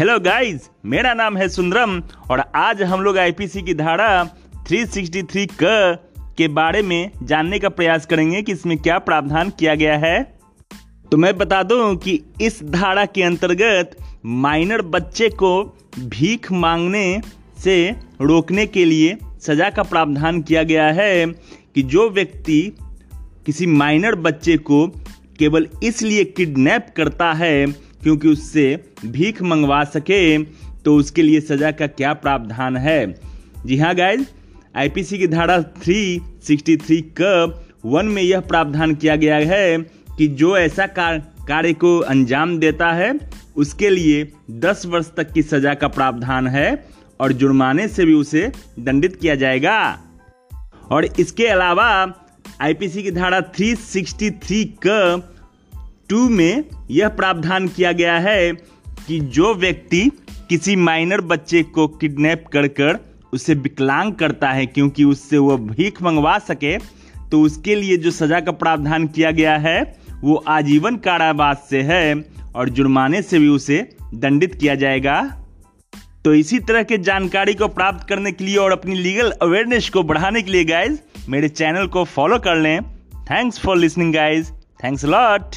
Hello guys मेरा नाम है सुंदरम और आज हम लोग आईपीसी की धारा 363 क के बारे में जानने का प्रयास करेंगे कि इसमें क्या प्रावधान किया गया है। तो मैं बता दूँ कि इस धारा के अंतर्गत माइनर बच्चे को भीख मांगने से रोकने के लिए सजा का प्रावधान किया गया है कि जो व्यक्ति किसी माइनर बच्चे को केवल इसलिए किडनैप करता है क्योंकि उससे भीख मंगवा सके तो उसके लिए सजा का क्या प्रावधान है? जी हाँ गाइज़ आईपीसी की धारा 363 क वन में यह प्रावधान किया गया है कि जो ऐसा कार्य को अंजाम देता है, उसके लिए 10 वर्ष तक की सजा का प्रावधान है और जुर्माने से भी उसे दंडित किया जाएगा। और इसके अलावा आईपीसी की धारा 363 क टू में यह प्रावधान किया गया है कि जो व्यक्ति किसी माइनर बच्चे को किडनैप कर कर उसे विकलांग करता है, क्योंकि उससे वह भीख मंगवा सके तो उसके लिए जो सजा का प्रावधान किया गया है, वो आजीवन कारावास से है और जुर्माने से भी उसे दंडित किया जाएगा। तो इसी तरह के जानकारी को प्राप्त करने के लिए और अपनी लीगल अवेयरनेस को बढ़ाने के लिए गाइज़ मेरे चैनल को फॉलो कर लें। Thanks for listening guys thanks lot